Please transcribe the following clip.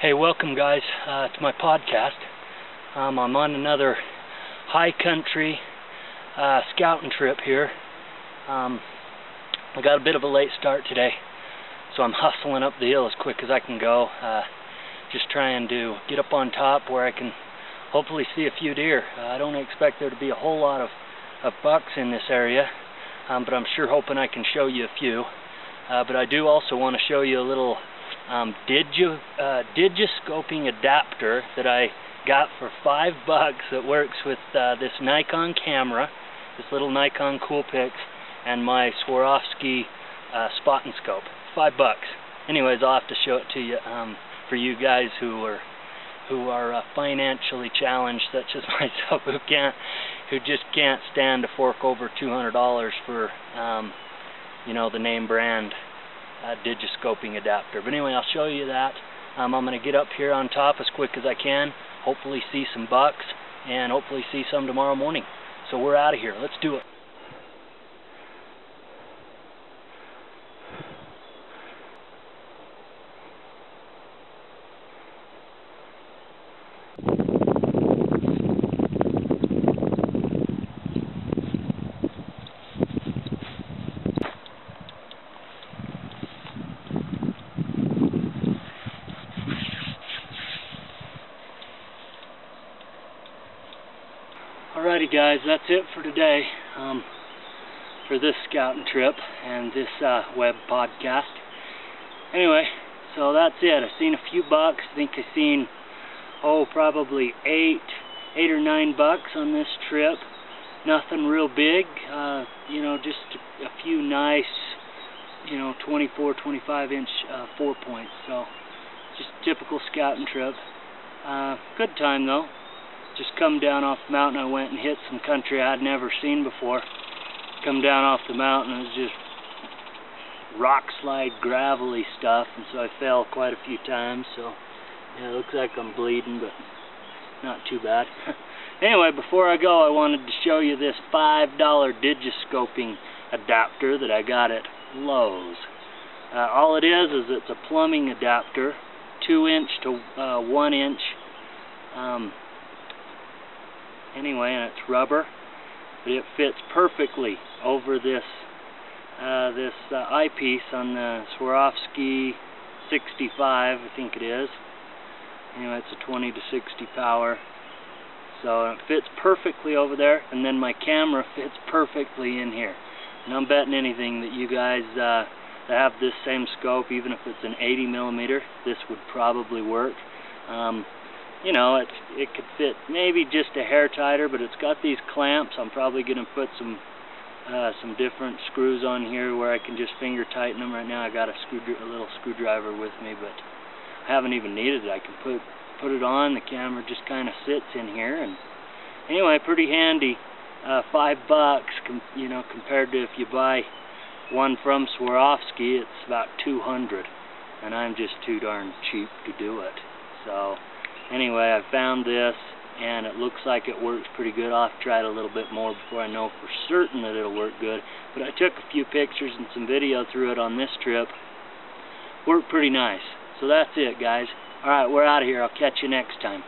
Hey, welcome guys uh, to my podcast. Um, I'm on another high country uh, scouting trip here. Um, I got a bit of a late start today, so I'm hustling up the hill as quick as I can go. Uh, just trying to get up on top where I can hopefully see a few deer. Uh, I don't expect there to be a whole lot of, of bucks in this area, um, but I'm sure hoping I can show you a few. Uh, but I do also want to show you a little um, uh, digiscoping adapter that I got for five bucks that works with uh, this Nikon camera, this little Nikon Coolpix, and my Swarovski uh, spotting scope. Five bucks. Anyways, I'll have to show it to you um, for you guys who are who are uh, financially challenged, such as myself, who can't, who just can't stand to fork over $200 for, um, you know, the name brand uh, digiscoping adapter. But anyway, I'll show you that. Um, I'm going to get up here on top as quick as I can, hopefully see some bucks, and hopefully see some tomorrow morning. So we're out of here. Let's do it. Alrighty guys, that's it for today, um, for this scouting trip and this uh, web podcast. Anyway, so that's it. I've seen a few bucks. I think I've seen, oh, probably eight, eight or nine bucks on this trip. Nothing real big, uh, you know, just a few nice, you know, 24, 25 inch uh, four points. So, just typical scouting trip. Uh, good time though just come down off the mountain. I went and hit some country I'd never seen before. Come down off the mountain, it was just rock slide, gravelly stuff, and so I fell quite a few times. So, yeah, it looks like I'm bleeding, but not too bad. anyway, before I go, I wanted to show you this $5 digiscoping adapter that I got at Lowe's. Uh, all it is is it's a plumbing adapter, 2 inch to uh, 1 inch um, anyway, and it's rubber, but it fits perfectly over this uh, this uh, eyepiece on the Swarovski 65, I think it is. Anyway, it's a 20 to 60 power. So it fits perfectly over there, and then my camera fits perfectly in here. And I'm betting anything that you guys uh, that have this same scope, even if it's an 80 millimeter, this would probably work. Um, you know, it it could fit maybe just a hair tighter, but it's got these clamps. I'm probably going to put some uh, some different screws on here where I can just finger tighten them. Right now, I got a screw a little screwdriver with me, but I haven't even needed it. I can put put it on. The camera just kind of sits in here, and anyway, pretty handy. Uh, five bucks, you know, compared to if you buy one from Swarovski, it's about 200, and I'm just too darn cheap to do it. So anyway, I found this and it looks like it works pretty good. I'll try it a little bit more before I know for certain that it'll work good. But I took a few pictures and some video through it on this trip. Worked pretty nice. So that's it, guys. Alright, we're out of here. I'll catch you next time.